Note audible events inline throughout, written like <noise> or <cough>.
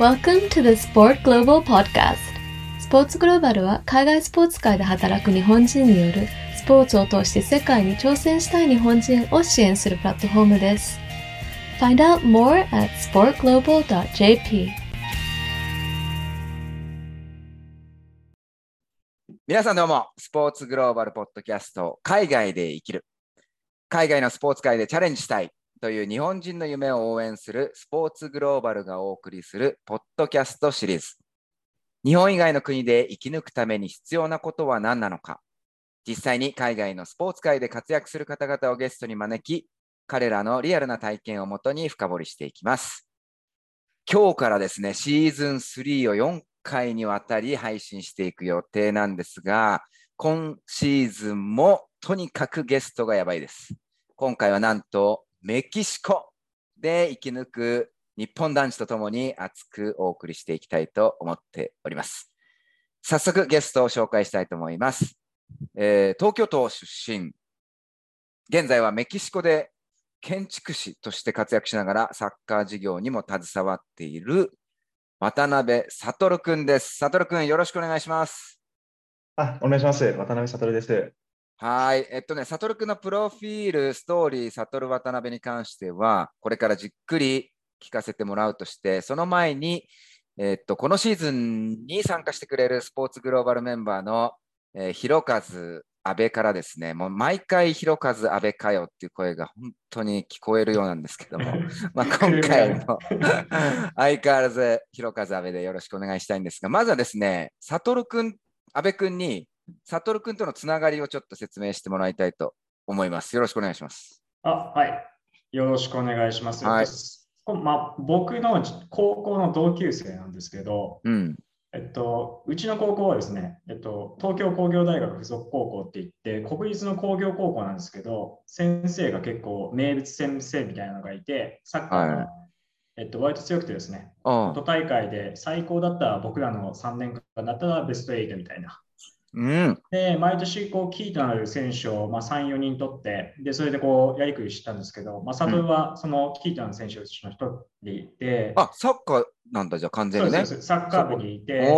Welcome to the Sport Global Podcast. スポーツグローバルは海外スポーツ界で働く日本人によるスポーツを通して世界に挑戦したい日本人を支援するプラットフォームです。Find out more at sportglobal.jp. 皆さんどうも、スポーツグローバルポッドキャスト、海外で生きる。海外のスポーツ界でチャレンジしたいという日本人の夢を応援するスポーツグローバルがお送りするポッドキャストシリーズ。日本以外の国で生き抜くために必要なことは何なのか。実際に海外のスポーツ界で活躍する方々をゲストに招き、彼らのリアルな体験をもとに深掘りしていきます。今日からですね、シーズン3を4回にわたり配信していく予定なんですが、今シーズンもとにかくゲストがやばいです。今回はなんとメキシコで生き抜く日本男子とともに熱くお送りしていきたいと思っております。早速ゲストを紹介したいと思います。えー東京都出身、現在はメキシコで建築士として活躍しながらサッカー事業にも携わっている渡辺悟くんです。悟くんよろしくお願いします。あ、お願いします。渡辺悟です。はい。えっとね、悟くんのプロフィール、ストーリー、悟渡辺に関しては、これからじっくり聞かせてもらうとして、その前に、えっと、このシーズンに参加してくれるスポーツグローバルメンバーの、えー、ひろかず、安倍からですね、もう毎回ひろかず、安倍かよっていう声が本当に聞こえるようなんですけども、<laughs> まあ、今回も <laughs> 相変わらずひろかず、安倍でよろしくお願いしたいんですが、まずはですね、悟くん、安倍くんに、悟くんとのつながりをちょっと説明してもらいたいと思います。よろしくお願いします。あ、はい。よろしくお願いします。はいこまあ、僕の高校の同級生なんですけど、うん。えっと、うちの高校はですね、えっと、東京工業大学附属高校って言って、国立の工業高校なんですけど、先生が結構名物先生みたいなのがいて、サッカーの、はいえっと、割と強くてですね、あ都大会で最高だったら僕らの3年間だったらベスト8みたいな。うん。で、毎年こう、キーとなる選手を、まあ、3、4人取って、で、それでこう、やりくりしたんですけど、まあ、佐藤はそのキーとなる選手の一人で、あ、サッカーなんだ、じゃあ完全にね。サッカー部にいて、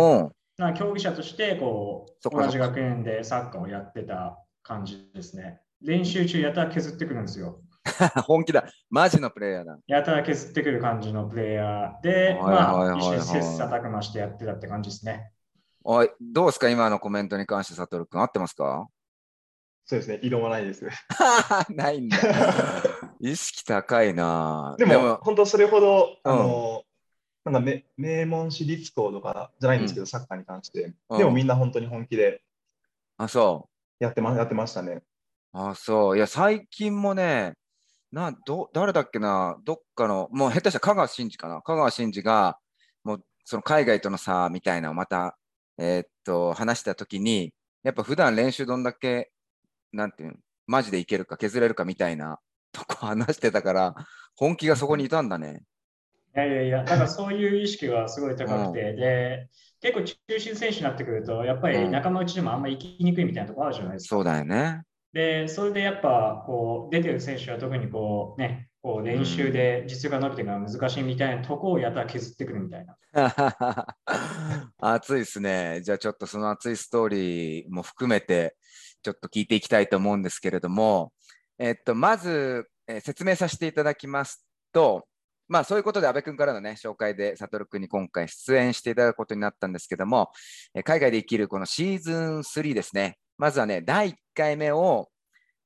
な競技者としてこう同じ学園でサッカーをやってた感じですね。練習中やたら削ってくるんですよ。<laughs> 本気だ。マジのプレイヤーだ。やたら削ってくる感じのプレイヤーで、まあ、一緒に切磋琢磨してやってたって感じですね。おい、どうですか？今のコメントに関して、悟くん合ってますか？そうですね。異論はないです。<laughs> ないんだ。意識高いなでも、本当それほど、うんあの、なんかめ名門私立校とかじゃないんですけど、サッカーに関して。うんでもみんな本当に本気であ、そう。やってまやってましたね。あ、そう。いや、最近もね、な、ど、誰だっけな、どっかの、もう下手したら香川真司かな？香川真司が、もう、その海外との差みたいなのをまた、えーっと、話したときに、やっぱ普段練習どんだけ、なんていうの、マジでいけるか削れるかみたいなとこ話してたから、本気がそこにいたんだね。いやいやいや、だからそういう意識はすごい高くて、で、結構中心選手になってくると、やっぱり仲間内でもあんまり生きにくいみたいなところあるじゃないですか。そうだよね。で、それでやっぱこう出てる選手は特にこうね、こう練習で実力が伸びていくのが難しいみたいなとこをやったら削ってくるみたいな。熱いですね。じゃあちょっとその熱いストーリーも含めて、ちょっと聞いていきたいと思うんですけれども、えっと、まず、え説明させていただきますと、まあそういうことで安部君からのね、紹介で悟君に今回出演していただくことになったんですけども、え海外で生きるこのシーズン3ですね。まずはね、第1回目を、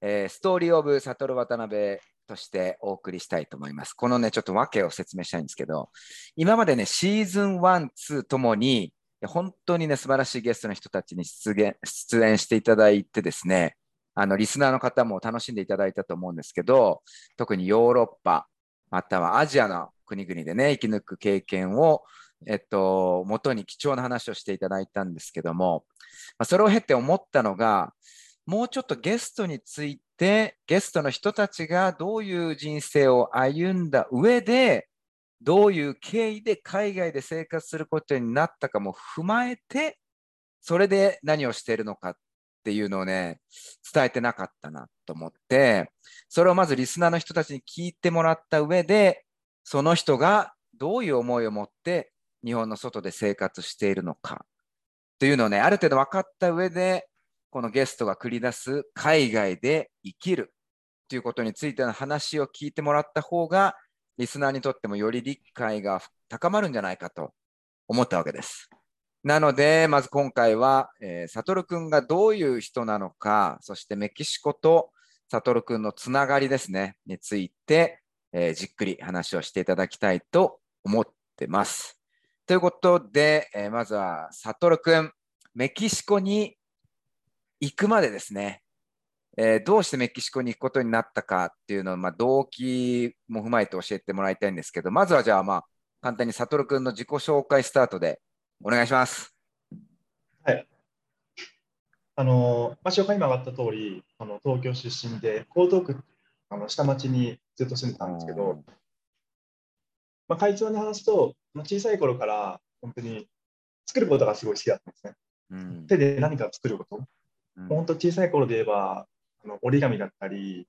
えーストーリーオブ悟渡辺としてお送りしたいと思います。このね、ちょっと訳を説明したいんですけど、今までね、シーズン1、2ともに、本当にね、素晴らしいゲストの人たちに出現出演していただいてですね、あの、リスナーの方も楽しんでいただいたと思うんですけど、特にヨーロッパ、またはアジアの国々でね、生き抜く経験を、えっと、元に貴重な話をしていただいたんですけども、ま、それを経て思ったのが、もうちょっとゲストについて、ゲストの人たちがどういう人生を歩んだ上で、どういう経緯で海外で生活することになったかも踏まえて、それで何をしているのかっていうのをね、伝えてなかったなと思って、それをまずリスナーの人たちに聞いてもらった上で、その人がどういう思いを持って日本の外で生活しているのかというのをね、ある程度分かった上で、このゲストが繰り出す海外で生きるということについての話を聞いてもらった方が、リスナーにとってもより理解が高まるんじゃないかと思ったわけです。なので、まず今回は、えー、サトル君がどういう人なのか、そしてメキシコとサトル君のつながりですね、について、えー、じっくり話をしていただきたいと思ってます。ということで、えー、まずはサトル君、メキシコに行くまでですね、えー、どうしてメキシコに行くことになったかっていうのを、まあ、動機も踏まえて教えてもらいたいんですけど、まずはじゃあ、まあ、簡単にサトル君の自己紹介スタートでお願いします。はい。あの、まあ、紹介今上がった通り、あの東京出身で、江東区あの下町にずっと住んでたんですけど、まあ、会長に話すと、小さい頃から本当に作ることがすごい好きだったんですね。うん、手で何か作ること。うん、本当小さい頃で言えば、あの折り紙だったり、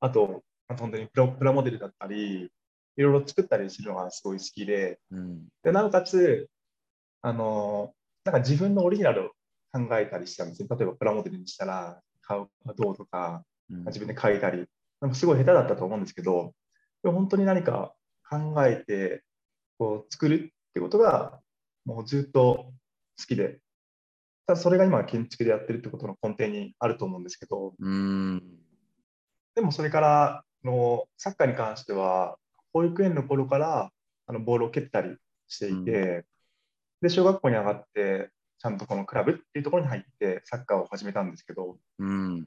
あと、本当にプラプラモデルだったり、いろいろ作ったりするのがすごい好きで、うん、でなおかつ、あの、なんか自分のオリジナルを考えたりしたんですね。例えばプラモデルにしたら、買うどうとか、自分で書いたり、なんかすごい下手だったと思うんですけど、本当に何か考えてこう作るってことが、もうずっと好きで、ただそれが今建築でやってるってことの根底にあると思うんですけど、うん。でもそれからのサッカーに関しては、保育園の頃からあのボールを蹴ったりしていて、で、小学校に上がって、ちゃんとこのクラブっていうところに入ってサッカーを始めたんですけど、うん、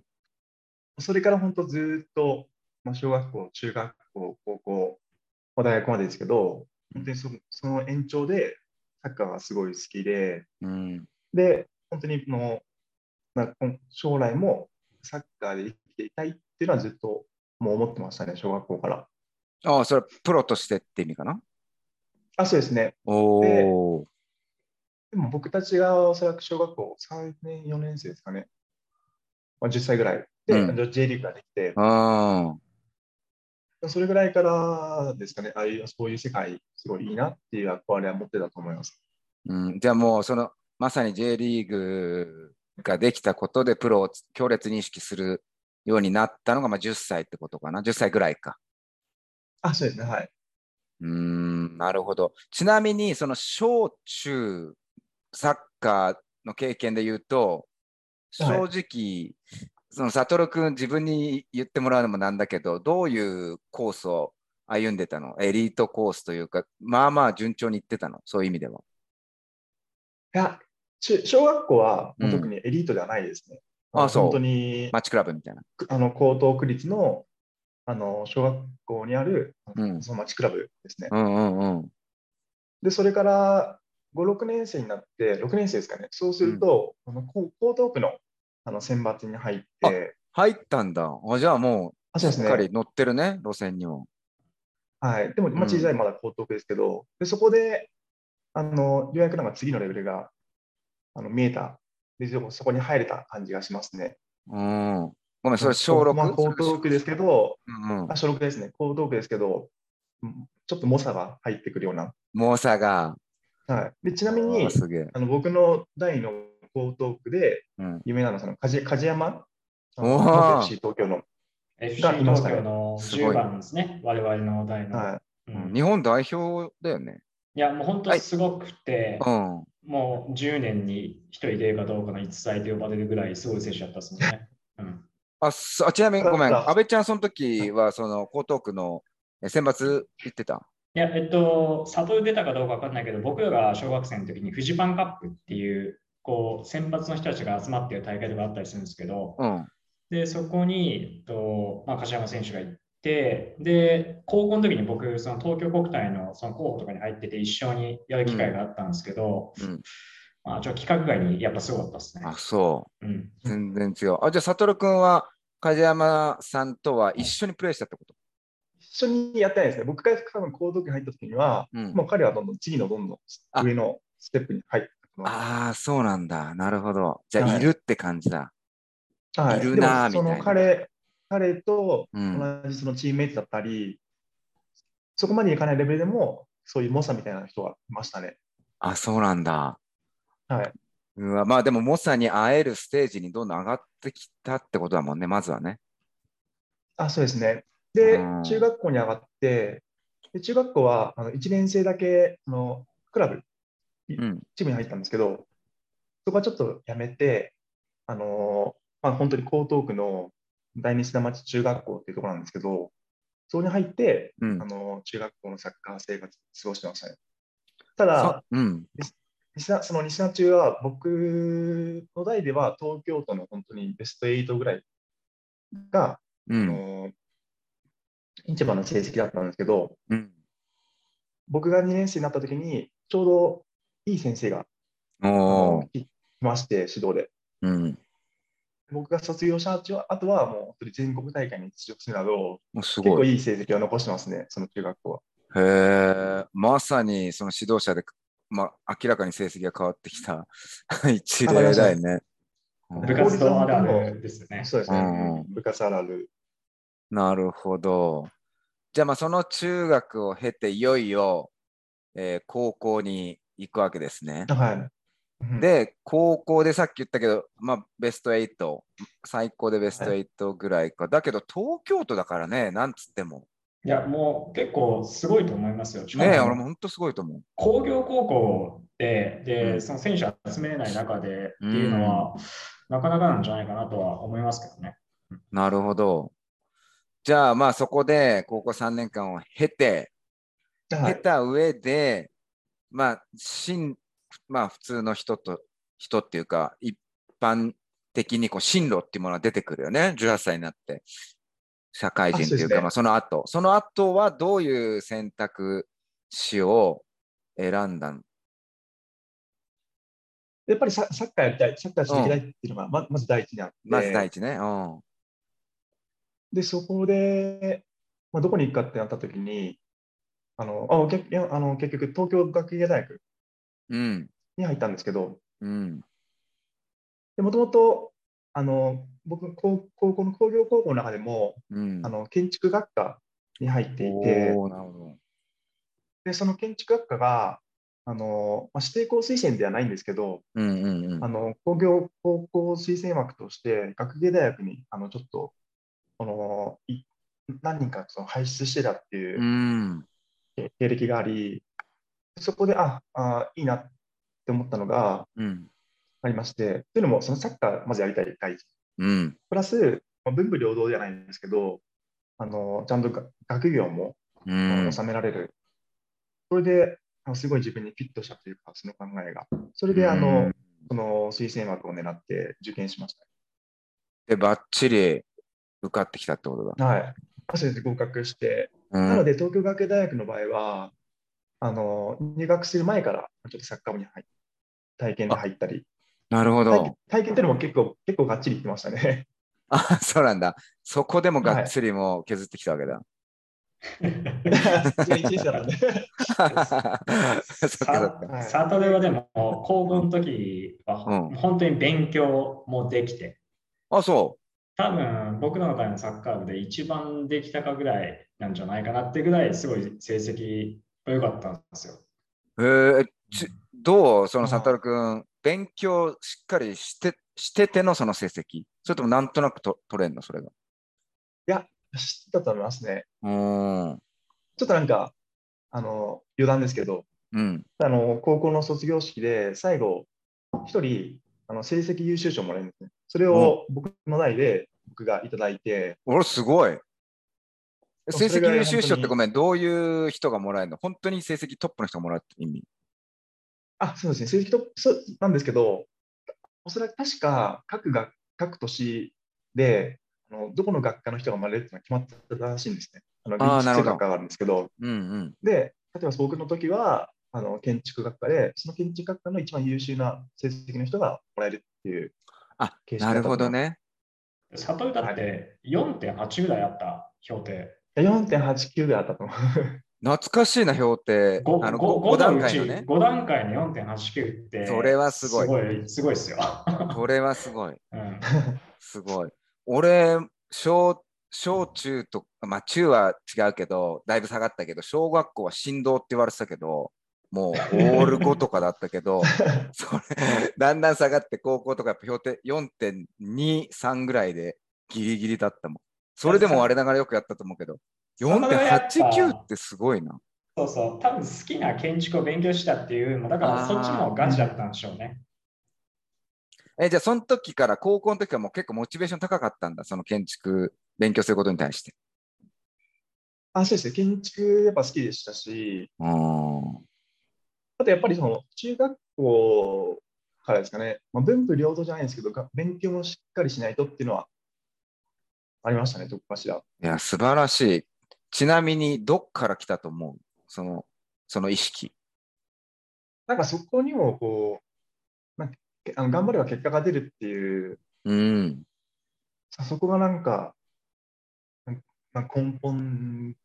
それから本当ずっと、まあ、小学校、中学校、高校、まあ、大学までですけど、本当にそその延長でサッカーがすごい好きで、うん、で、本当にの、まあ、将来もサッカーで生きていたいっていうのはずっともう思ってましたね、小学校から。ああ、それプロとしてって意味かな？あ、そうですね。おでも僕たちがおそらく小学校3年、4年生ですかね。まあ、10歳ぐらいで、うん、J リーグができて、それぐらいからですかね、ああいうそういう世界、すごいいいなっていう憧れは持ってたと思います。うん、じゃあもう、そのまさに J リーグができたことで、プロを強烈に意識するようになったのが、まあ、10歳ってことかな、10歳ぐらいか。あ、そうですね、はい。うん、なるほど。ちなみに、その小中サッカーの経験で言うと、正直、はい、その悟君、自分に言ってもらうのもなんだけど、どういうコースを歩んでたの？エリートコースというか、まあまあ順調に行ってたの？そういう意味では。いや、小学校は特にエリートではないですね。うん、あそう。本当に。マッチクラブみたいな。あの、高等区立の、あの、小学校にある、うん、そのマッチクラブですね。うんうんうん。で、それから、5、6年生になって、6年生ですかね。そうすると、うん、あの江東区のあの選抜に入って。入ったんだ。あじゃあもう、しっかり乗ってるね、路線にも。はい。でも、まあ、小さいまだ江東区ですけど、うん、でそこで、あの、ようやくなんか次のレベルがあの見えた。で、そこに入れた感じがしますね。うん。ごめん、それ小6。まあ、江東区ですけど、うんうん、あ小6ですね。江東区ですけど、ちょっと猛者が入ってくるような。猛者が。はい、でちなみにあの僕の代の江東区で有名なのはその梶梶山、FC 東京の。FC 東京の10番ですね、我々の代の、はいうん。日本代表だよね。いや、もう本当すごくて、はいうん、もう10年に1人出るかどうかの逸材と呼ばれるぐらいすごい選手だったですね。うん、あちなみにごめん、阿部ちゃん、その時はその江東区の選抜行ってた？いや、えっと、里出たかどうか分かんないけど、僕らが小学生の時にフジパンカップっていう、こう、選抜の人たちが集まっている大会とかあったりするんですけど、うん、で、そこに、えっとまあ、柏山選手が行って、で、高校の時に僕、その東京国体のその候補とかに入ってて、一緒にやる機会があったんですけど、うん、まあ、ちょ規格外にやっぱすごかったですね。あ、そう。うん、全然違う。あ、じゃあ、悟君は梶山さんとは一緒にプレーしたってこと？緒にやってないですね。僕が多分高等期入った時には、うん、もう彼はどんどん次のどんどん上のステップに入ってああ、そうなんだ。なるほど。じゃあ、いるって感じだ。はい、いるなみたいな。その彼彼と同じそのチームメイトだったり、うん、そこまでいかないレベルでも、そういう猛者みたいな人がいましたね。あ、そうなんだ。はい。うわまあでも、猛者に会えるステージにどんどん上がってきたってことだもんね、まずはね。あ、そうですね。で、中学校に上がって、で中学校はあの1年生だけあのクラブ、チームに入ったんですけど、そこはちょっとやめて、あのまあ、本当に江東区の第二砂町中学校っていうところなんですけど、そこに入って、うん、あの中学校のサッカー生活過ごしてましたね。ただ、うん、その西名中は僕の代では東京都の本当にベスト8ぐらいが、うん、あの一番の成績だったんですけど、うん、僕が2年生になった時にちょうどいい先生が来まして指導で、うん、僕が卒業した後はもう本当に全国大会に出場するなど結構いい成績を残してますねその中学校は。へえまさにその指導者で、まあ、明らかに成績が変わってきた <laughs> 一例だよね。部活動あるあるですね。そうですね。うん、部活あるある。なるほど。じゃあまあその中学を経ていよいよ、えー、高校に行くわけですね。はい。で、高校でさっき言ったけど、まあ、ベスト8、最高でベスト8ぐらいか。はい、だけど、東京都だからね、なんつっても。いや、もう結構すごいと思いますよ。ねえ、俺も本当すごいと思う。工業高校で、で、うん、その選手集めれない中でっていうのは、うん、なかなかなんじゃないかなとは思いますけどね。なるほど。じゃあ、まあそこで高校3年間を経て、はい、経た上で、まあ、しんまあ普通の人と、人っていうか、一般的にこう進路っていうものが出てくるよね。18歳になって。社会人っていうか、ね、まあその後。その後はどういう選択肢を選んだやっぱりサッカーやりたい、サッカーしていきたいっていうのがま,、まず第一にあって。まず第一ね。うん。で、そこで、まあ、どこに行くかってなった時に、あのあ結あの結局、東京学芸大学に入ったんですけど、もともとあの僕高、高校の工業高校の中でも、うん、あの建築学科に入っていて、でその建築学科があの、まあ、指定校推薦ではないんですけど、うんうんうん、あの工業高校推薦枠として学芸大学にあのちょっとこのい何人かその輩出してたっていう経歴があり、そこでああいいなって思ったのがありまして、というのもそのサッカーまずやりたい第一、うん、プラス、まあ、文武両道じゃないんですけどあのちゃんと学業も、うん、収められる。それですごい自分にフィットしたというかその考えが。それであの、うん、その推薦枠を狙って受験しました。で、ばっちり受かってきたってことだ。はい。合格して、うん、なので東京学芸大学の場合は、あの入学する前からちょっとサッカー部に入体験で入ったり。なるほど。体験っていうのも結構、結構がっちり言ってましたね。あ、そうなんだ。そこでもがっつりも削ってきたわけだ。サートではでも、高校の時は、本当に勉強もできて。あ、そう。多分僕の中でのサッカー部で一番できたかぐらいなんじゃないかなってぐらいすごい成績が良かったんですよ。えー、どうその佐藤君、勉強しっかりしてしててのその成績？それともなんとなくと取れんの？それが。いや、知ってたと思いますね。うんちょっとなんか、あの余談ですけど、うん、あの高校の卒業式で最後、一人あの成績優秀賞もらえるんですね。それを僕の代で僕がいただいて。俺すごい。成績優秀賞ってごめん、どういう人がもらえるの本当に成績トップの人がもらうって意味？あ、そうですね。成績トップなんですけど、おそらく確か各学各年であのどこの学科の人が生まれるっていうのは決まったらしいんですね。あの臨時学科があるんですけど。うんうん、で、例えば僕の時はあの建築学科で、その建築学科の一番優秀な成績の人がもらえるっていうあ、なるほどね。里歌って4.8ぐらいあった評定。4.89ぐらいあったと思う。懐かしいな、評定。5, あの 5, 5段階のね。5段階の4.89って。それはすごい。すごい、すごいっすよ。これはすごい。<laughs> うん、すごい。俺、小、小中と、まあ中は違うけど、だいぶ下がったけど、小学校は振動って言われてたけど、もうオール5とかだったけど、<laughs> それだんだん下がって高校とかやっぱ評定4.23ぐらいでギリギリだったもん。それでも我ながらよくやったと思うけど、4.89ってすごいな。そうそう、多分好きな建築を勉強したっていう、だからそっちもガチだったんでしょうね。え、じゃあその時から高校の時はもう結構モチベーション高かったんだ、その建築勉強することに対して。あ、そうですね。建築やっぱ好きでしたし、あとやっぱりその中学校からですかね、まあ、文武両道じゃないんですけど、勉強もしっかりしないとっていうのはありましたね、どっかしら。いや、素晴らしい。ちなみに、どっから来たと思う？その、その意識。なんかそこにも、こう、なんかあの頑張れば結果が出るっていう、うん、そこがなんか、まあ、根本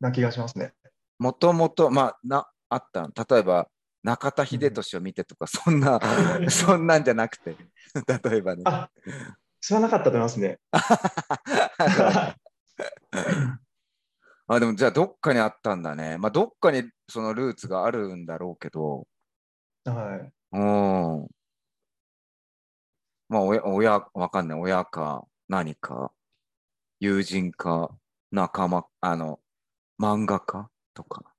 な気がしますね。もともと、まあ、なあった例えば、中田秀俊を見てとか、そんな、そんなんじゃなくて、例えばね。あ、知らなかったと思いますね。<laughs> あ、でもじゃあどっかにあったんだね。まあどっかにそのルーツがあるんだろうけど。はい。うん。まあ親、親、わかんない。親か何か、友人か、仲間、あの、漫画家とか。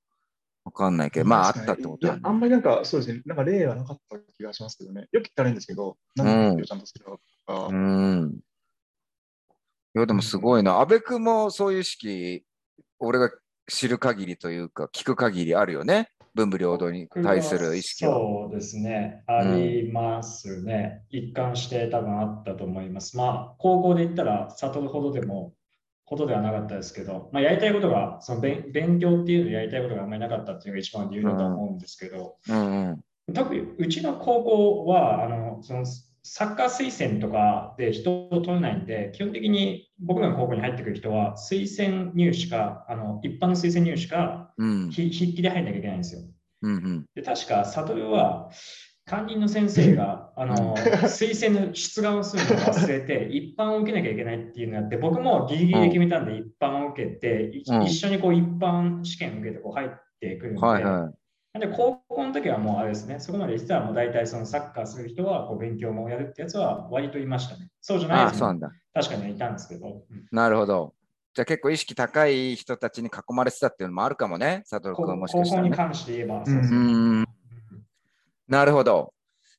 わかんないけど、まああったってことだ、ね、あんまりなんかそうですね、なんか例はなかった気がしますけどね。よく聞かれるんですけど、何をちゃんとするのか。うん。いや、でもすごいな。阿部君もそういう意識、俺が知る限りというか、聞く限りあるよね。文武両道に対する意識は。そうですね。ありますね、うん。一貫して多分あったと思います。まあ、高校で言ったら、悟るほどでも、ほどではなかったですけど、まあ、やりたいことが、その勉勉強っていうのやりたいことがあんまりなかったっていうのが一番理由だと思うんですけど、うんうん特にうちの高校は、あのそのサッカー推薦とかで人を取れないんで、基本的に僕らの高校に入ってくる人は、推薦入試か、あの一般の推薦入試か、うん、筆記で入んなきゃいけないんですよ。うんうん、で確か、悟は、担任の先生が、<laughs> あの、推薦の出願をするのを忘れて、一般を受けなきゃいけないっていうのがあって、僕もギリギリで決めたんで、一般を受けて、うん、一緒にこう一般試験を受けてこう入ってくるんで、はいはいで高校の時はもうあれですね、そこまで実はもう大体そのサッカーする人はこう勉強もやるってやつは割といましたね。そうじゃないですね。確かにいたんですけど。うん、なるほど。じゃあ結構意識高い人たちに囲まれてたっていうのもあるかもね、佐藤君もしかしたら、ね、高校に関して言えばそうですね。なるほど。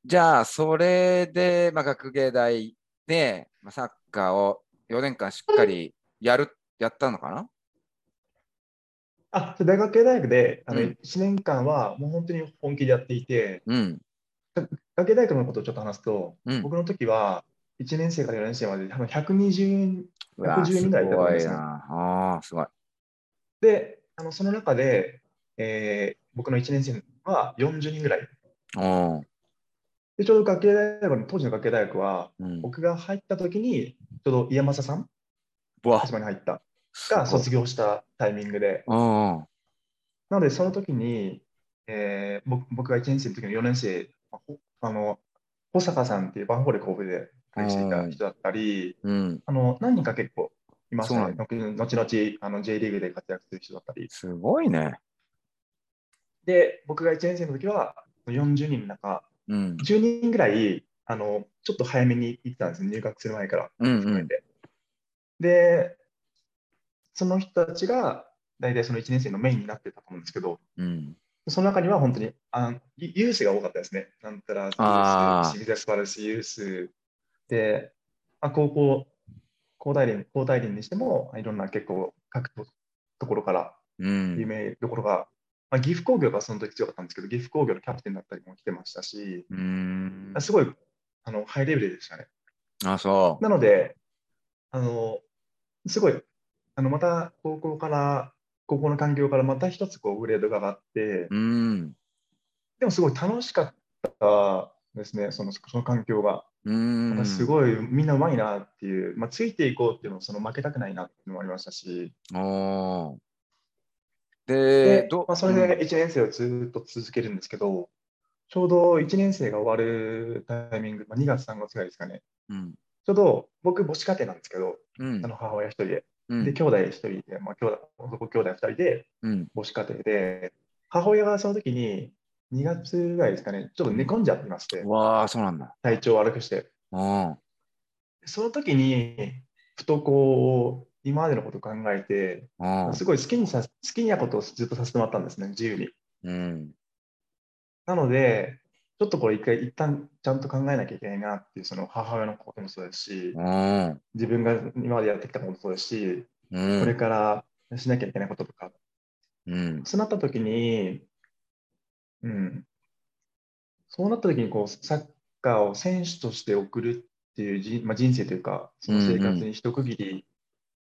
じゃあ、それで、まあ、学芸大で、まあ、サッカーを4年間しっかりやる、やったのかな？あ、大学系大学であの1年間はもう本当に本気でやっていて、うん、学系大学のことをちょっと話すと、うん、僕の時は1年生から4年生まで多分120 110人ぐらいいたと思うんですね。あすごい。で、あのその中で、えー、僕の1年生は40人ぐらい。でちょうど学系大学の当時の学系大学は、うん、僕が入った時にちょうど家政さん、鹿島に入った。が卒業したタイミングで。なので、その時に、えー、僕僕が1年生の時の4年生、あの保坂さんっていうバンホーレ神戸でプレーしていた人だったり、うん、あの何人か結構いますね。後々あの J リーグで活躍する人だったり。すごいね。で、僕が1年生の時は40人の中、うん、10人ぐらいあのちょっと早めに行ってたんです入学する前から含めて。うんうん、で、その人たちが大体その1年生のメインになってたと思うんですけど、うん、その中には本当にあユースが多かったですね。なんたらユース、シビザスパルスユースで、あ、高校、高大連、高大連にしても、いろんな結構各ところから有名どころが、うん、まあ、岐阜工業がその時強かったんですけど、岐阜工業のキャプテンだったりも来てましたし、すごいあのハイレベルでしたね。あ、そう。なので、あのすごいあのまた高校から、高校の環境からまた一つこうグレードが上がって、うん、でもすごい楽しかったですね、そのその環境が。うん。すごいみんなうまいなっていう、まあ、ついていこうっていうのもその負けたくないなっていうのもありましたし。でまあ、それで1年生をずっと続けるんですけど、ちょうど1年生が終わるタイミング、まあ、2月、3月ぐらいですかね、うん、ちょうど僕、母子家庭なんですけど、うん、あの母親一人で。で、兄弟一人で、まあ、兄弟男兄弟二人で、母子家庭で、母親がその時に、2月ぐらいですかね、ちょっと寝込んじゃってまして、わあ、そうなんだ。体調を悪くして。うん。その時に、ふとこう、今までのことを考えて、うん。すごい好きにさ好きなことをずっとさせてもらったんですね、自由に。うん。なので、ちょっとこれ一回、一旦ちゃんと考えなきゃいけないなっていう、その母親のこともそうですし、うん。自分が今までやってきたこともそうですし、うこれん。からしなきゃいけないこととか、うん。そうなった時に、うん、そうなった時にこう、サッカーを選手として送るっていうじ、まあ、人生というか、その生活に一区切り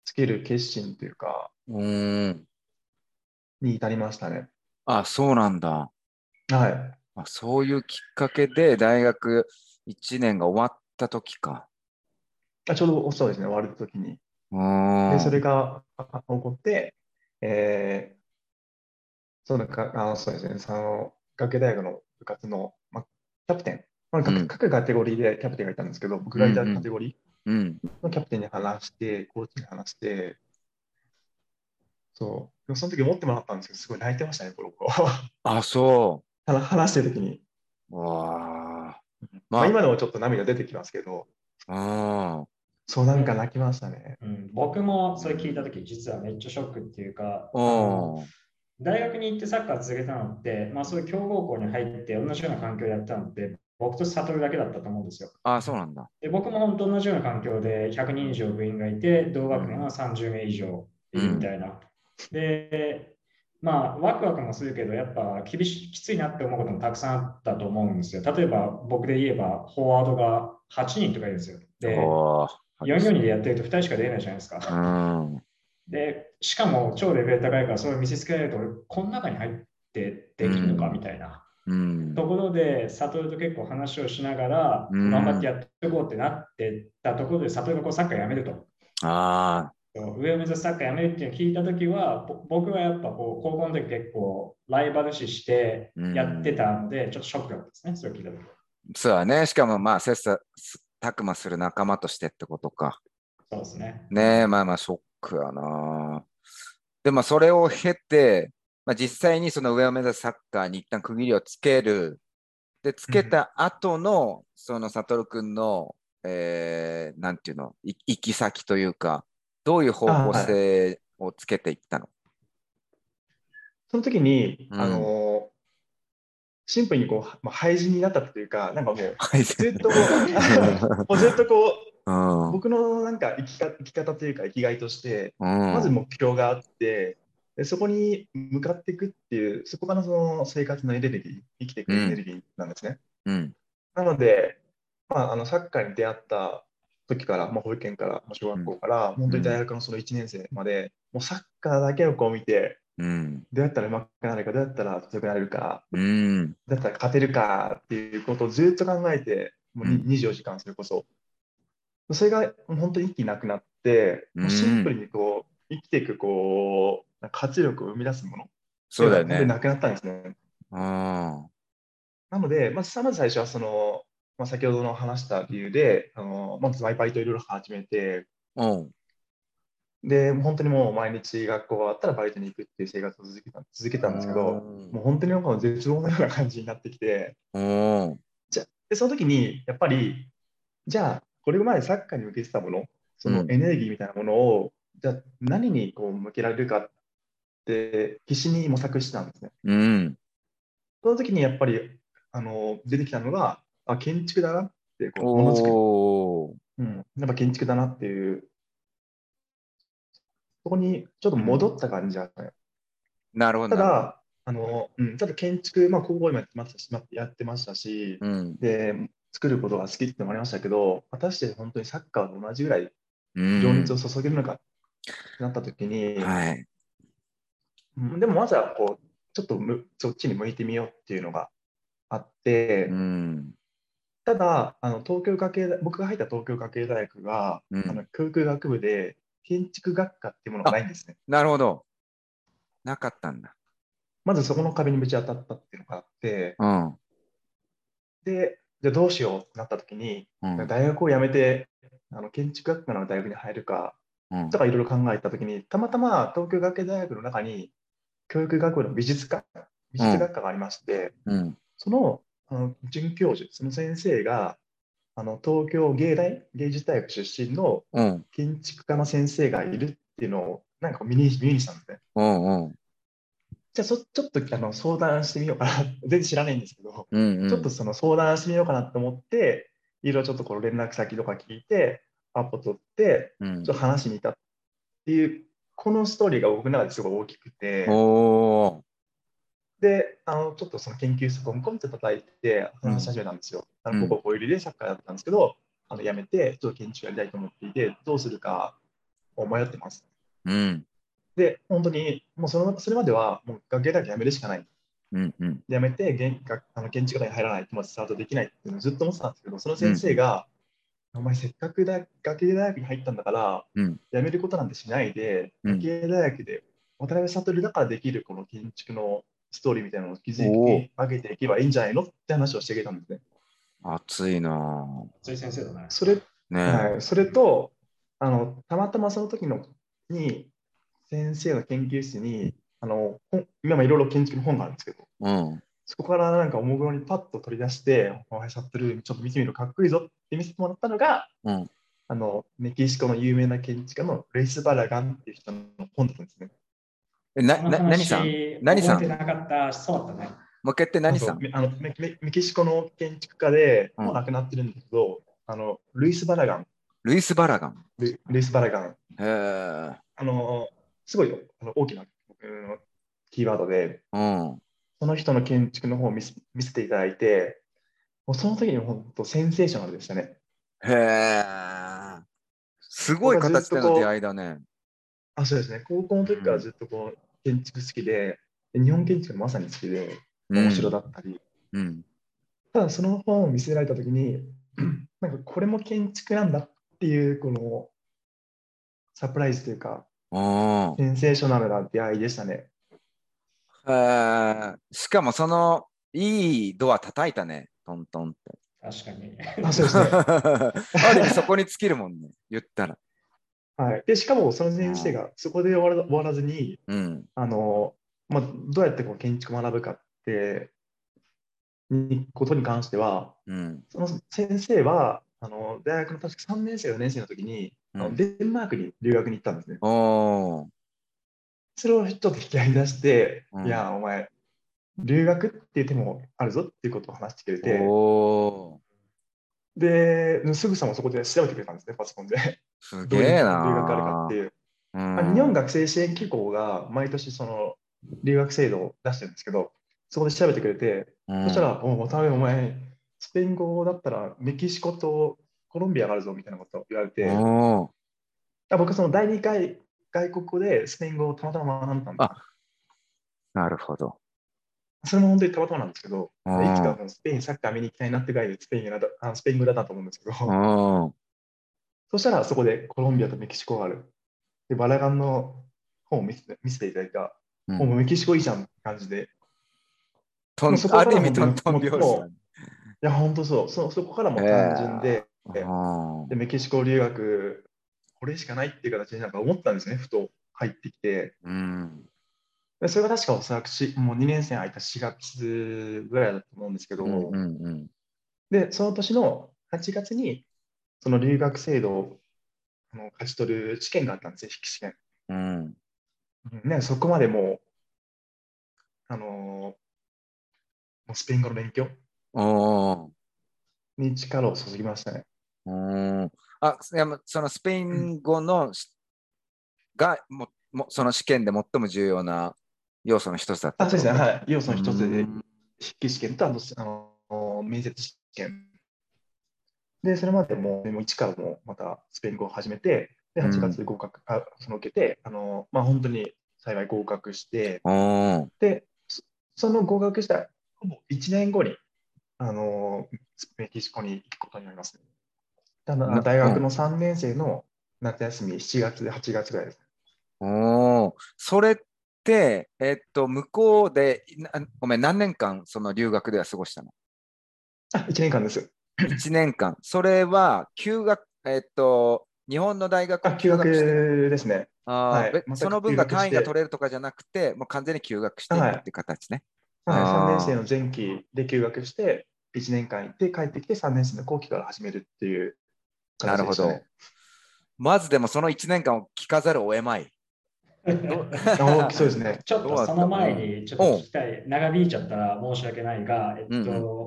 つける決心というか、うん。に至りましたね。あ、そうなんだ。はい。あそういうきっかけで大学1年が終わった時か。あちょうどそうですね、終わる時に。うん。で、それがあ起こって、えー、そのか、あの、そうですね、その、学芸大学の部活の、まあ、キャプテン、まあ、うん各各カテゴリーでキャプテンがいたんですけど、僕がいたカテゴリうん。ーのキャプテンに話して、コーチに話して、そう、でもその時思ってもらったんですけど、すごい泣いてましたね、この子。あ、そ話話してる時に。う。わあ。まあ、今でもちょっと涙出てきますけど、うん。そう、なんか泣きましたね。うん、僕もそれ聞いたとき、実はめっちゃショックっていうか。大学に行ってサッカー続けたのって、まあ、そういう強豪校に入って同じような環境でやったのって、僕と悟だけだったと思うんですよ。あ、そうなんだ。で僕も本当同じような環境で100人以上部員がいて、同学年は30名以上いるみたいな。で、まあ、ワクワクもするけど、やっぱ厳しい、きついなって思うこともたくさんあったと思うんですよ。例えば、僕で言えば、フォワードが8人とかいるんですよ。で、おー4-4-2でやってると2人しか出れないじゃないですか。うん。で、しかも超レベル高いから、それを見せつけられると、俺、この中に入ってできるのかうんみたいな。うん。ところで、悟と結構話をしながら、うん頑張ってやっていこうってなってたところで、悟がこうサッカーやめると。あ上を目指すサッカーやめるっていうのを聞いたときは、ぼ僕はやっぱこう高校の時結構ライバル視してやってたので、ちょっとショックだったですね、それを聞いたときは。あ。そうだね。しかもまあ、切磋琢磨する仲間としてってことか。そうですね。ねえ、まあまあ、ショックやな。でも、それを経て、まあ、実際にその上を目指すサッカーに一旦区切りをつける。で、つけた後の、その悟君の、えー、なんていうの、い行き先というか、どういう方向性をつけていったの？その時に、うんあの、シンプルにこう、まあ、廃人になったというか、なんかもう、<laughs> はい。ずっとこう、<laughs> もうずっとこう、うん。僕のなんか生きか生き方というか生きがいとして、うんまず目標があって、でそこに向かっていくっていう、そこからその生活のエネルギー、生きていくエネルギーなんですね。うん。なので、まあ、あのサッカーに出会った時から、まあ、保育園から、まあ小学校から、本当に大学のその1年生まで、もうサッカーだけをこう見て、うん。どうやったら上手くなれるか、どうやったら強くなれるか、うん。どうやったら勝てるかっていうことをずっと考えて、もうにうん24時間それこそ。それが本当に一気になくなって、もうシンプルにこう生きていくこう活力を生み出すものそうだよね。なくなったんですね。うん。なので、まずまず最初はその、まあ、先ほどの話した理由で、あのまずワイパイといろいろ始めて、うん。で、本当にもう毎日学校が終わったらバイトに行くっていう生活を続けた続けたんですけど、もう本当にもう絶望のような感じになってきて、うん。で、その時に、やっぱり、じゃあ、これまでサッカーに向けてたもの、そのうんエネルギーみたいなものを、じゃあ何にこう向けられるかって、必死に模索してたんですね。うん。その時にやっぱり、あの、出てきたのが、あ、建築だなって、こう、ものづく。うん、やっぱ建築だなっていう、そこにちょっと戻った感じだったね。なるほど。ただ、あの、うん、ただ建築、まあ、高校今やってましたし、やってましたし、うん。で、作ることが好きってのもありましたけど、果たして本当にサッカーと同じぐらいうん。情熱を注げるのかってなった時に、はい。うんでもまずはこう、ちょっとむそっちに向いてみようっていうのがあって、うん。ただ、あの東京科系大、僕が入った東京科系大学が、うんあの教育学部で建築学科っていうものがないんですね。なるほど。なかったんだ。まずそこの壁にぶち当たったっていうのがあって、うん。で、じゃあどうしようってなった時に、うん。大学を辞めて、あの建築学科の大学に入るか、うんとかいろいろ考えたときに、たまたま東京学系大学の中に教育学部の美術科っ美術学科がありまして、うん、そのあの准教授、その先生が、あの東京芸大芸術大学出身の建築家の先生がいるっていうのを、なんか耳にしたんですね。うんうん、じゃあそ、ちょっとあの相談してみようかな、全然知らないんですけど、うんうん、ちょっとその相談してみようかなと思って、いろいろちょっとこの連絡先とか聞いて、アポ取って、ちょっと話しに行ったっていう、このストーリーが僕の中ですごい大きくて、で、あのちょっとその研究室コンコンって叩いて話し始めたんですよ。うん、あのここ小売りでサッカーやったんですけど、あの辞めてちょっと研究やりたいと思っていて、どうするかを迷ってます。うん、で、本当にもうそのそれまではもう学芸だけ辞めるしかない。うんうん、辞めて現あの建築家に入らないとまずスタートできないっていうのをずっと思ってたんですけど、その先生が、うん、お前せっかくだ学芸大学に入ったんだから、うん、辞めることなんてしないで、学芸大学で渡辺悟だからできるこの建築のストーリーみたいなのを築き上げていけばいいんじゃないのって話をしてあげたんですね。熱いな熱い先生だね。それ,、ねはい、それとあの、たまたまその時のに、先生の研究室に、あの今もいろいろ建築の本があるんですけど、うん、そこからなんかおもむろにパッと取り出して、お前シャットルちょっと見てみるかっこいいぞって見せてもらったのが、うん、あのメキシコの有名な建築家のレイス・バラガンっていう人の本だったんですね。え、な、な、何さん？何さん？なかったそうだったね。もう一回って何さん？あのメメキシコの建築家で、もう亡くなってるんだけど、あの、ルイス・バラガン。ルイス・バラガン？ルルイス・バラガン。へあの、すごいあの大きなキーワードで、うん、その人の建築の方を見見せていただいて、もうその時に本当センセーショナルでしたね。へえ。すごい形での出会いだね。あそうですね。高校の時からずっとこう建築好きで、日本建築まさに好きで、面白だったり。うん、うん、ただその本を見せられた時に、<clears throat> なんかこれも建築なんだっていうこのサプライズというか、センセーショナルな出会いでしたね。えしかもそのいいドア叩いたね、トントンって。確かに。あそうですね。<laughs> ある意味そこに尽きるもんね、言ったら。はい、でしかもその先生がそこで終わら終わらずに、うん、あのまあ、どうやってこう建築を学ぶかってにことに関しては、うん、その先生はあの大学の確か3年生4年生の時に、うん、デンマークに留学に行ったんですね。それをちょっと引き合い出して、いや、お前、留学っていう手もあるぞっていうことを話してくれて、で、すぐさまそこで調べてくれたんですね、パソコンで。すげえな。留学あるかっていう。うん、日本学生支援機構が毎年その留学制度を出してるんですけど、そこで調べてくれて、うん、そしたら、お渡辺、お前、スペイン語だったらメキシコとコロンビアがあるぞみたいなことを言われて、僕、その第2回外国語でスペイン語をたまたま学んだんです。なるほど。それも本当にたまたまなんですけど、いつかスペインサッカー見に行きたいなってぐらいスペインだあスペイン語だと思うんですけど、そしたらそこでコロンビアとメキシコがある。で、バラガンの本を見せて見せていただいた、うん、もうメキシコいいじゃんって感じで。トンある意味トントン拍子い。や、本当そう。そ。そこからも単純で、えー、でメキシコ留学、これしかないっていう形になんか思ったんですね、ふと入ってきて。うんそれが確かおそらくしもう2年生空いた4月ぐらいだと思うんですけど、うんうんうん、で、その年の8月に、その留学制度を勝ち取る試験があったんですよ、筆記試験。うん、ね、そこまでもう、あのー、もうスペイン語の勉強。に力を注ぎましたね。うん。あそのスペイン語の、うん、がももその試験で最も重要な要素の一つだったあそうですね、はい。要素の一つで、筆記試験とあの面接試験。で、それまでもう一からもまたスペイン語を始めて、で、8月で合格、うん、あその受けて、あのまあ、本当に幸い合格して、で、その合格したほぼ1年後に、あのメキシコに行くことになります、ね。ただ大学の3年生の夏休み、7月で8月ぐらいです。おそれっ、えっと、向こうで、ごめん、何年間、その留学では過ごしたの？あ、1年間です。1年間。それは、休学、えっと、日本の大学あ休学ですね。あはい、その分が単位が取れるとかじゃなくて、もう完全に休学しているっていう形ね。はい、3年生の前期で休学して、1年間行って帰ってきて3年生の後期から始めるっていう、ね、なるほど。まずでもその1年間を聞かざるを得まい。そう？ですね。ちょっとその前にちょっと聞きたい。長引いちゃったら申し訳ないが、えっと、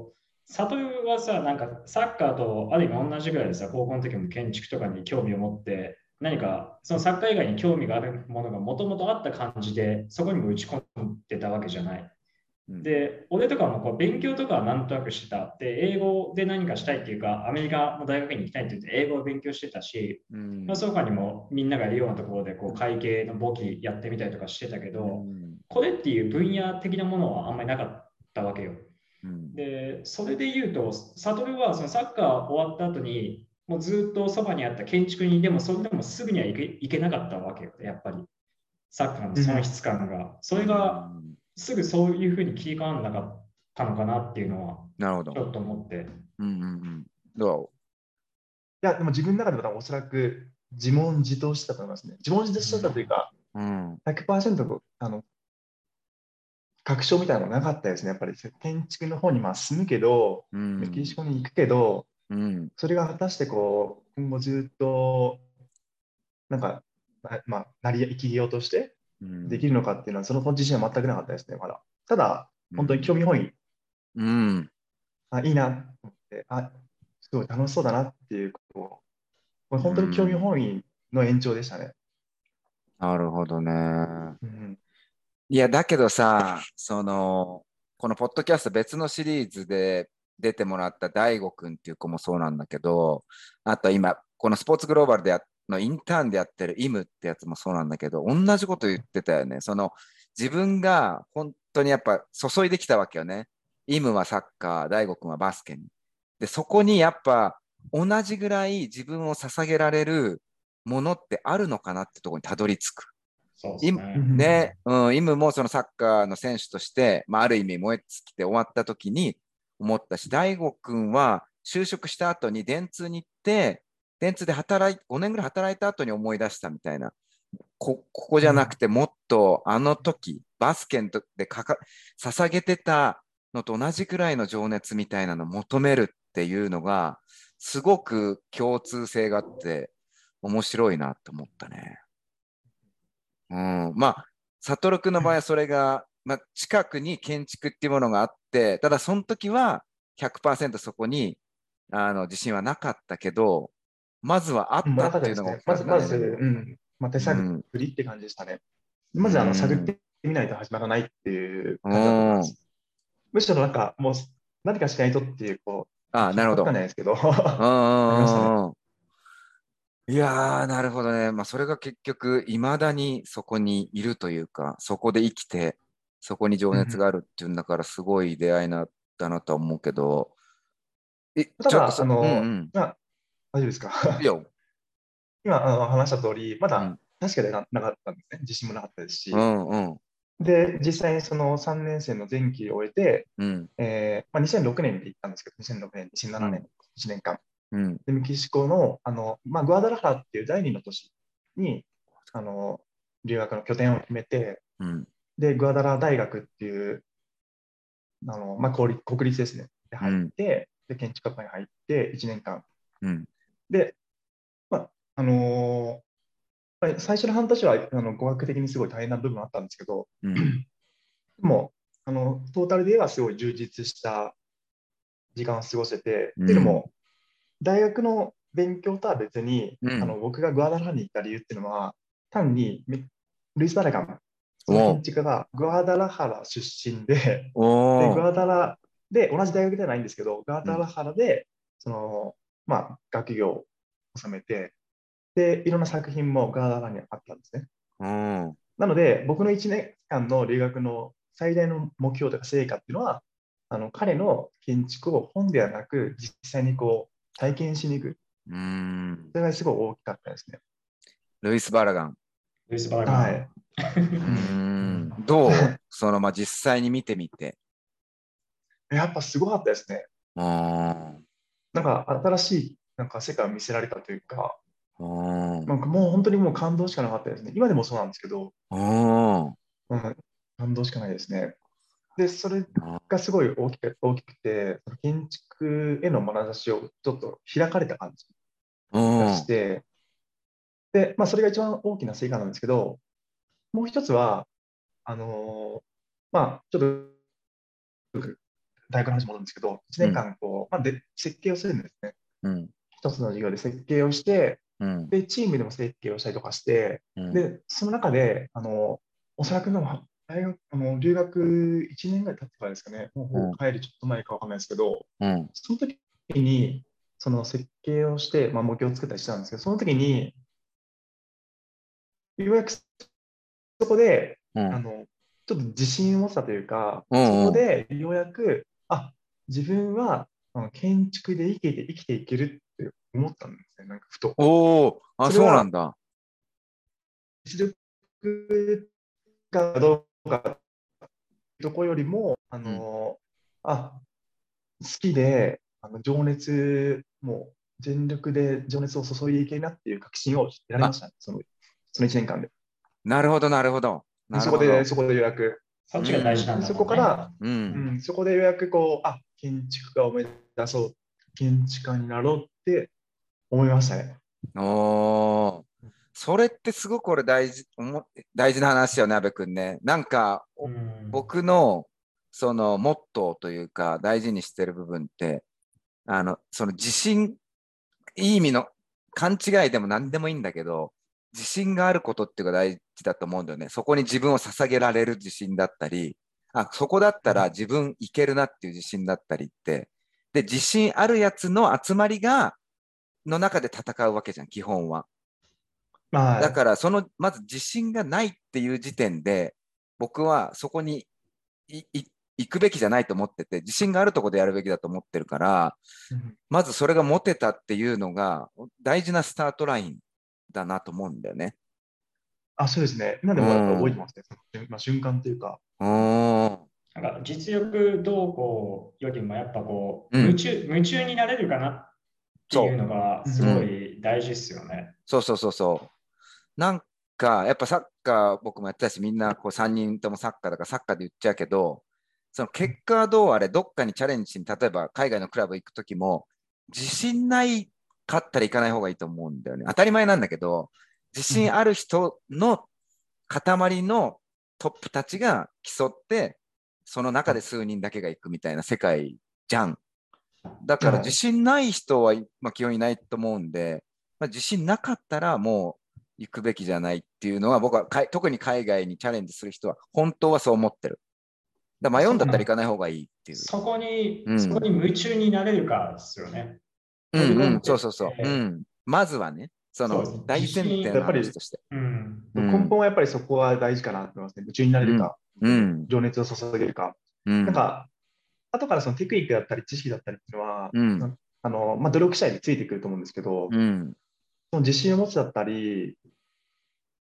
うん里はさ、なんかサッカーとある意味同じぐらいでさ、高校の時も建築とかに興味を持って、何かそのサッカー以外に興味があるものがもともとあった感じで、そこにも打ち込んでたわけじゃない。で、俺とかもこう勉強とかはなんとなくしてた。で、英語で何かしたいっていうか、アメリカの大学に行きたいって言って英語を勉強してたし、うん、まあ、その他にもみんながいるようなところでこう会計の簿記やってみたりとかしてたけど、うん、これっていう分野的なものはあんまりなかったわけよ。うん、で、それで言うと、悟はそのサッカー終わった後に、もうずっとそばにあった建築に、でもそれでもすぐには行け行けなかったわけよ、やっぱり。サッカーの損失感が。それがすぐそういうふうに切り替わらなかったのかなっていうのは、なるほど。ちょっと思って。うんうんうん、どう？いや、でも自分の中ではおそらく自問自答してたと思いますね。自問自答してたというか、うん、100%あの確証みたいなのがなかったですね。やっぱり建築の方にまあ進むけど、うん、メキシコに行くけど、うん、それが果たしてこう今後ずっとなんか、まあ、成り生きようとしてできるのかっていうのは、その自信は全くなかったですね、まだ。ただ、本当に興味本位。うん。あ、いいなと思って、あ、すごい楽しそうだなっていうことを、これ本当に興味本位の延長でしたね。なるほどね。うん、いや、だけどさ、その、このポッドキャスト別のシリーズで出てもらった大悟くんっていう子もそうなんだけど、あと今、このスポーツグローバルでやっのインターンでやってるイムってやつもそうなんだけど、同じこと言ってたよね。その自分が本当にやっぱ注いできたわけよね。イムはサッカー、大悟君はバスケに。で、そこにやっぱ同じぐらい自分を捧げられるものってあるのかなってところにたどり着く。ねね、うん、イムもそのサッカーの選手として、まあ、ある意味燃え尽きて終わった時に思ったし、大悟君は就職した後に電通に行って、電通で働い、5年ぐらい働いた後に思い出したみたいな。こここじゃなくて、もっとあの時、バスケでかか捧げてたのと同じくらいの情熱みたいなのを求めるっていうのが、すごく共通性があって、面白いなと思ったね。うん、まあ、悟君の場合はそれが、まあ、近くに建築っていうものがあって、ただその時は100%そこにあの自信はなかったけど、まずはあったっていうのが、ね、まず、まず、うん、まあ、手探りって感じでしたね。うん、まず、あの、探ってみないと始まらないっていう感じだと思います。むしろなんか、もう、何かしないとっていう、こう、あなるほど。わかんないですけど。<laughs> いやー、なるほどね。まあ、それが結局、いまだにそこにいるというか、そこで生きて、そこに情熱があるっていうんだから、すごい出会いなだなとは思うけど、え、ただ、あの、うんうん、まあ、大丈夫ですか？いいよ。<laughs> 今あの話した通り、まだ確かでななかったんですね。自信もなかったですし。うんうん、で、実際にその3年生の前期を終えて、うんえーまあ、2006年で行ったんですけど、2006年、2007年、1年間。うん、でメキシコのあの、まあ、グアダラハラっていう第二の都市にあの留学の拠点を決めて、うん、で、グアダラ大学っていうあの、まあ、国立ですね。で入って、で建築学科に入って1年間、うん、で、まあ、あのー、最初の半年はあの語学的にすごい大変な部分あったんですけど、うん、<clears throat> でもあのトータルで言えばすごい充実した時間を過ごせて、うん、っていうのも大学の勉強とは別に、うん、あの僕がグアダラハに行った理由っていうのは単にルイス・バレガンその建築家がグアダラハラ出身ででグアダラで同じ大学ではないんですけどグアダラハラで、そのまあ、学業を収めて、で、いろんな作品もガーダーにあったんですね。うん、なので、僕の1年間の留学の最大の目標とか成果っていうのは、あの彼の建築を本ではなく、実際にこう体験しに行く。うん。それがすごい大きかったですね。ルイス・バラガン。ルイス・バラガン。はい。うんどう？<laughs> その、まあ、実際に見てみて。やっぱすごかったですね。うんなんか新しいなんか世界を見せられたというか、なんかもう本当にもう感動しかなかったですね。今でもそうなんですけど、うん、感動しかないですね。で、それがすごい大きく大きくて、建築への眼差しをちょっと開かれた感じがして、で、まあ、それが一番大きな成果なんですけど、もう一つは、あのー、まあ、ちょっと、大学の話戻るんですけど、1年間こう、うん、まあ、で設計をするんですね。うん、一つの授業で設計をして、うん、で、チームでも設計をしたりとかして、で、その中で、あの、おそらくの大学あの留学1年ぐらい経ってからですかね、もう帰るちょっと前か分かんないですけど、うん、その時にその設計をして、まあ、模型を作ったりしたんですけど、その時に、ようやくそこで、うん、あのちょっと自信を持ったというか、そこでようやく、あ自分は建築で生きて生きていけるって思ったんですね、なんかふと。おお、あ、そうなんだ。実力かどうかとこよりも、あの、うん、あ好きで、あの情熱、もう全力で情熱を注いでいけるなっていう確信を得られました、ね、そのその1年間で。なるほど、なるほど。そこで、そこで予約。そっちが大事なん。だ、ね、そこから、うん、うん、そこで予約こう、あ建築家を目指そう、建築家になろうって思いましたね。おそれってすごく俺大事大事な話よね、阿部君ね。なんか、うん、僕のそのモットーというか大事にしてる部分って、あの、その自信、いい意味の勘違いでも何でもいいんだけど、自信があることっていうのが大事だと思うんだよね。そこに自分を捧げられる自信だったり、あ、そこだったら自分いけるなっていう自信だったりって、で、自信あるやつの集まりが、の中で戦うわけじゃん、基本は。はい、だから、その、まず自信がないっていう時点で、僕はそこに行くべきじゃないと思ってて、自信があるところでやるべきだと思ってるから、まずそれが持てたっていうのが大事なスタートラインだなと思うんだよね。あ、そうですね。今でも覚えてますね。うん、まあ、瞬間というか。なんか実力どうこうよりもやっぱこう、夢中、夢中になれるかなっていうのがすごい大事ですよね。そうそうそうそう。なんか、やっぱサッカー僕もやってたし、みんなこう3人ともサッカーだからサッカーで言っちゃうけど、その結果はどうあれ、どっかにチャレンジしに、例えば海外のクラブ行くときも、自信ないかったら行かない方がいいと思うんだよね。当たり前なんだけど、自信ある人の塊のトップたちが競って、その中で数人だけが行くみたいな世界じゃん。だから自信ない人は、まあ、基本いないと思うんで、まあ、自信なかったらもう行くべきじゃないっていうのは僕は特に海外にチャレンジする人は本当はそう思ってる。だ迷うんだったら行かない方がいいっていう。そこに、うん、そこに夢中になれるかですよね。うん、うん、そうそうそう。うん、まずはね、その大前提の話として。うん、根本はやっぱりそこは大事かなと思いますね。夢中になれるか、うん、情熱を注げるか。うん、なんか、後からそのテクニックだったり知識だったりっていうのは、うん、あのまあ、努力者についてくると思うんですけど、うん、その自信を持つだったり、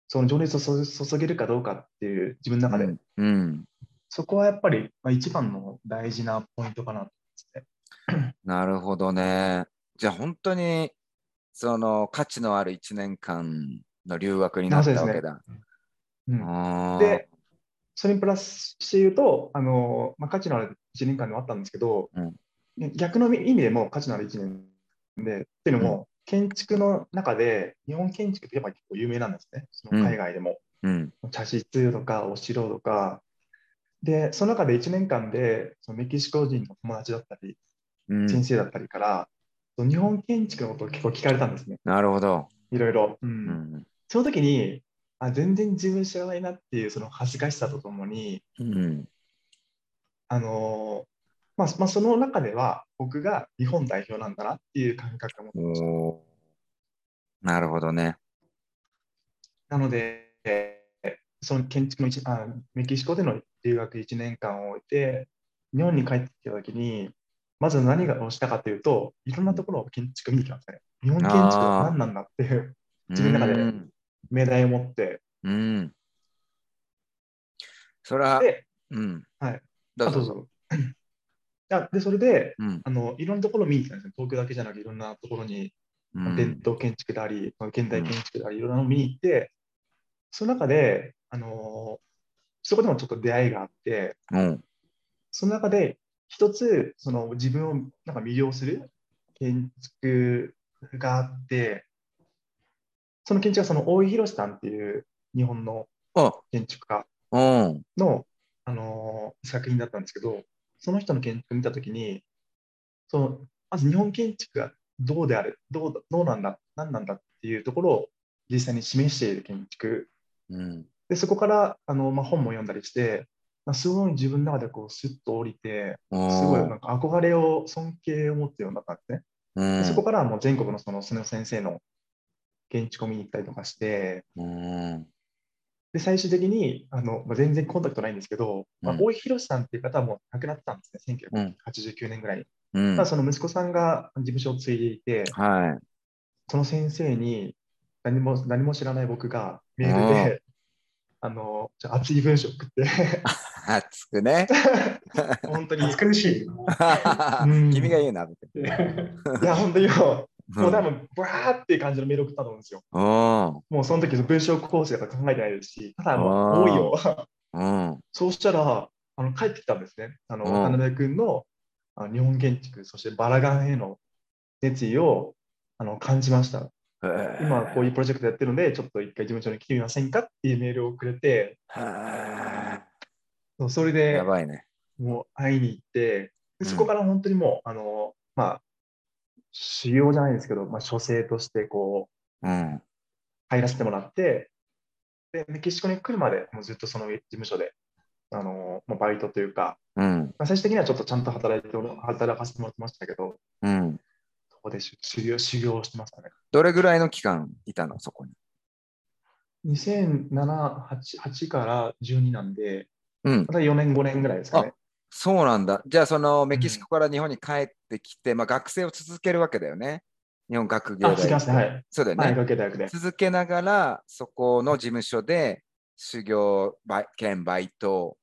その情熱を注げるかどうかっていう自分の中で、うん、そこはやっぱり、まあ、一番の大事なポイントかなと思いますね。なるほどね。じゃあ本当にその価値のある1年間の留学になったわけだ。で、ね。うん、で、それにプラスして言うと、あのまあ、価値のある1年間でもあったんですけど、うん、逆の意味でも価値のある1年で、っていうのも、うん、建築の中で、日本建築ってやっぱ結構有名なんですね、その海外でも。茶室とかお城とか、で、その中で1年間でそのメキシコ人の友達だったり、先生だったりから、うん、日本建築のことを結構聞かれたんですね。なるほど。いろいろ。うん、その時にあ、全然自分知らないなっていうその恥ずかしさとともに、うん、あのまあ、まあ、その中では僕が日本代表なんだなっていう感覚が持ってました。なるほどね。なので、その建築のあメキシコでの留学1年間を終えて、日本に帰ってきたときに、まず何をしたかというと、いろんなところを建築見に来ましたね。日本建築は何なんだっていう、自分の中で命題を持って。うん。それは、で、うん。はい。どうぞ。どうで、それで、うん、あの、いろんなところを見に来たんですね。東京だけじゃなくて、いろんなところに、うん、伝統建築であり、現代建築であり、いろんなのを見に行って、その中で、あのー、そこでもちょっと出会いがあって、うん、その中で一つその自分をなんか魅了する建築があって、その建築はその大井宏さんっていう日本の建築家のあの作品だったんですけど、その人の建築を見たときに、そのまず日本建築がどうである、どうどうなんだ、何なんだっていうところを実際に示している建築。うん、でそこからあの、まあ、本も読んだりして、まあ、すごい自分の中でこうスッと降りて、すごいなんか憧れを、尊敬を持つようになったんですね。うん、そこからもう全国のその須野先生の建築を見に行ったりとかして、うん、で最終的にあの、まあ、全然コンタクトないんですけど、まあ、大井宏さんっていう方はもう亡くなったんですね、1989年ぐらいに。うん、その息子さんが事務所を継いでいて、はい、その先生に何も何も知らない僕がメールで、あのじゃ熱い文章を送って <laughs> 熱くね。<laughs> 本当に。苦しい。<laughs> 君が言うな。いや、本当にもう、もう多分、ブワーっていう感じのメール送ったと思うんですよ。もうその時文章構成とか考えてないですし、ただ、多いよ。そうしたら、あの帰ってきたんですね。あの渡辺君のあの日本建築、そしてバラガンへの熱意をあの感じました。今こういうプロジェクトやってるので、ちょっと一回事務所に来てみませんかっていうメールをくれて、それで、やばいね。もう会いに行って、そこから本当にもう、あの、まあ、修行じゃないですけど、まあ、書生としてこう、うん、入らせてもらって、で、メキシコに来るまで、もうずっとその事務所で、あの、まあ、バイトというか、うん、まあ、最終的にはちょっとちゃんと働いて、働かせてもらってましたけど、うん、そこで修行修行してましたね。どれぐらいの期間いたの、そこに？2007、8, 8から12なんで、うん、また4年、5年ぐらいですかね。そうなんだ。じゃあ、そのメキシコから日本に帰ってきて、うん、まあ、学生を続けるわけだよね。日本学芸大学。はい、そうだよね、はい、学芸大学で。続けながら、そこの事務所で修行兼バイトを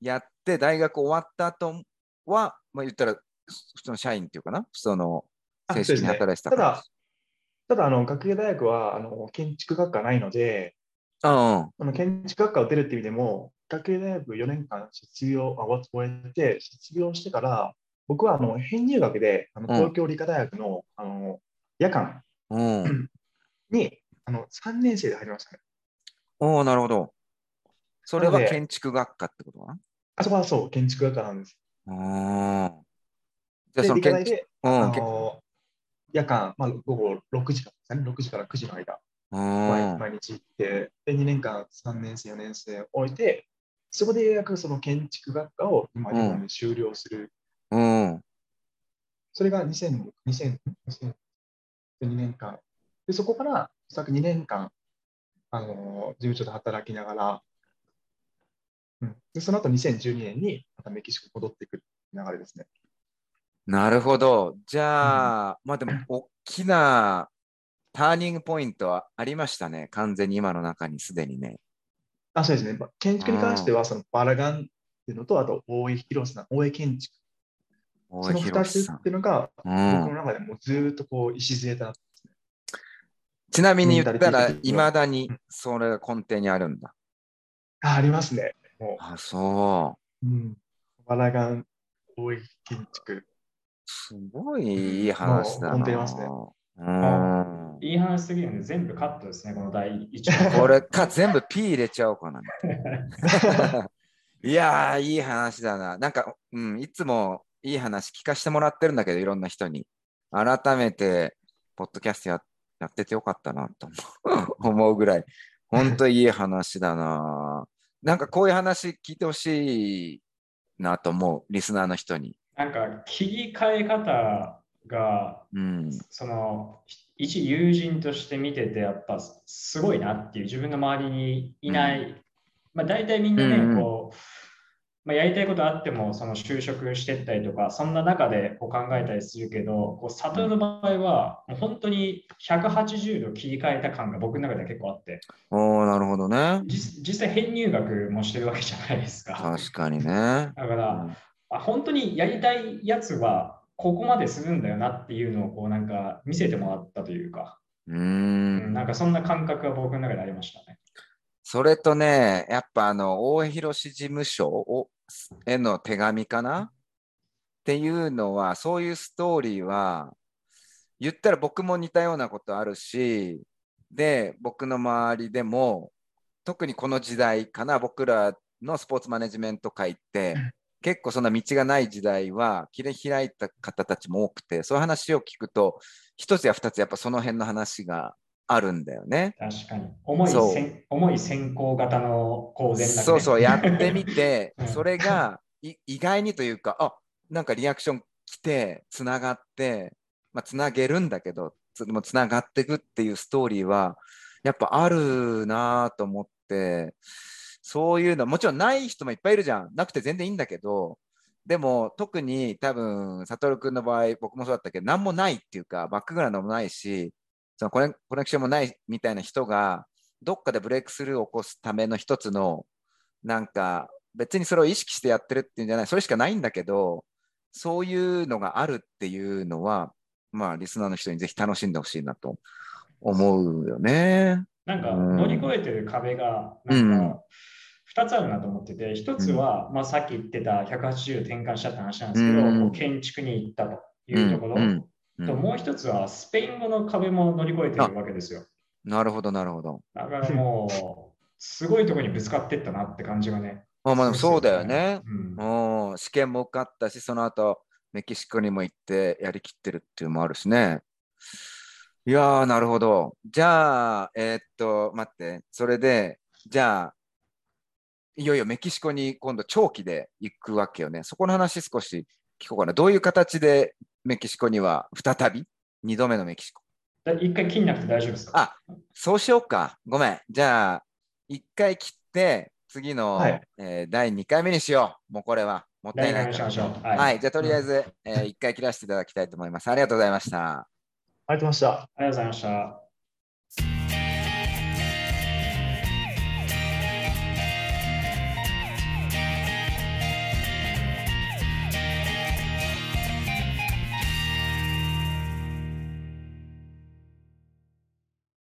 やって、大学終わった後は、まあ、言ったら、普通の社員っていうかな、その正式に働いてた、ね、ただ、ただあの学芸大学はあの建築学科ないので、うん、あの建築学科を出るっていう意味でも、学芸大学4年間卒業あ終えて、卒業してから、僕はあの編入学であの東京理科大学の,、あの夜間にあの3年生で入りましたね。おおなるほど。それは建築学科ってことかなあそこはそう、建築学科なんです。あじゃあそのうん、あの夜間、まあ、午後6時からですね、6時から9時の間、毎日行って、で2年間3年生、4年生を置いて、そこでようやくその建築学科を今、日本で修了する。うん、それが2000 2000 2002年間。で、そこから、おそらく2年間、あの事務所で働きながら、うん、でその後2012年にまたメキシコに戻ってくる流れですね。なるほど。じゃあ、うん、まあでも、大きなターニングポイントはありましたね。完全に今の中にすでにね。あ、そうですね。建築に関しては、そのバラガンっていうのと、あと大江広さん、大江建築。その2つっていうのが、僕の中でもずっとこう、礎だね。ちなみに言ったら、いまだにそれが根底にあるんだ。あありますね。もうあ、そう。うん。バラガン、大江建築。すごいいい話だな。根底ますね。うんいい話すぎるんで全部カットですね、この第一話。<laughs> これか全部 P 入れちゃおうかな。<laughs> いやー、いい話だな。なんか、うん、いつもいい話聞かせてもらってるんだけど、いろんな人に。改めて、ポッドキャストややっててよかったなと思うぐらい、本当いい話だな。なんかこういう話聞いてほしいなと思う、リスナーの人に。なんか切り替え方が、うん、その一友人として見ててやっぱすごいなっていう自分の周りにいない、うん、まあ、大体みんなね、うん、こう、まあ、やりたいことあってもその就職してったりとかそんな中でこう考えたりするけどこう佐藤の場合はもう本当に180度切り替えた感が僕の中では結構あって。おなるほどね。実際編入学もしてるわけじゃないですか。確かにね。だから、あ本当にやりたいやつはここまでするんだよなっていうのをこうなんか見せてもらったというか、うん。なんかそんな感覚が僕の中でありましたね。それとね、やっぱあの、大江広事務所をへの手紙かな？っていうのは、そういうストーリーは、言ったら僕も似たようなことあるし、で、僕の周りでも、特にこの時代かな、僕らのスポーツマネジメント界って、結構そんな道がない時代は切り開いた方たちも多くて、そういう話を聞くと、一つや二つやっぱその辺の話があるんだよね。確かに。重い重い先行型の公然、ね、そうそう、やってみて、<laughs> それが意外にというか、あなんかリアクション来て、つながって、まあ、つなげるんだけど、つもつながっていくっていうストーリーは、やっぱあるなと思って、そういうの、もちろんない人もいっぱいいるじゃん。なくて全然いいんだけど、でも特に多分、悟君の場合、僕もそうだったけど、何もないっていうか、バックグラウンドもないし、そのコネコネクションもないみたいな人が、どっかでブレイクスルーを起こすための一つの、なんか、別にそれを意識してやってるっていうんじゃない、それしかないんだけど、そういうのがあるっていうのは、まあ、リスナーの人にぜひ楽しんでほしいなと思うよね。なんか、乗り越えてる壁が、なんか、2つあるなと思ってて、1つは、まあ、さっき言ってた180転換したって話なんですけど、うん、建築に行ったというところ、ともう1つはスペイン語の壁も乗り越えてるわけですよ。なるほど、なるほど。だからもう、すごいところにぶつかってったなって感じがね。あまあ、そうだよね。うん、試験も受かったし、その後メキシコにも行ってやりきってるっていうのもあるしね。いやー、なるほど。じゃあ、えー、っと、待って、それで、じゃあ、いよいよメキシコに今度長期で行くわけよね。そこの話少し聞こうかな。どういう形でメキシコには再び2度目のメキシコ？一回切んなくて大丈夫ですか？あ、そうしようか。ごめん。じゃあ、一回切って、次の、はい、えー、第2回目にしよう。もうこれは。もったいない。はい、はい、じゃあとりあえず、えー、1回切らせていただきたいと思います。ありがとうございました。ありがとうございました。ありがとうございました。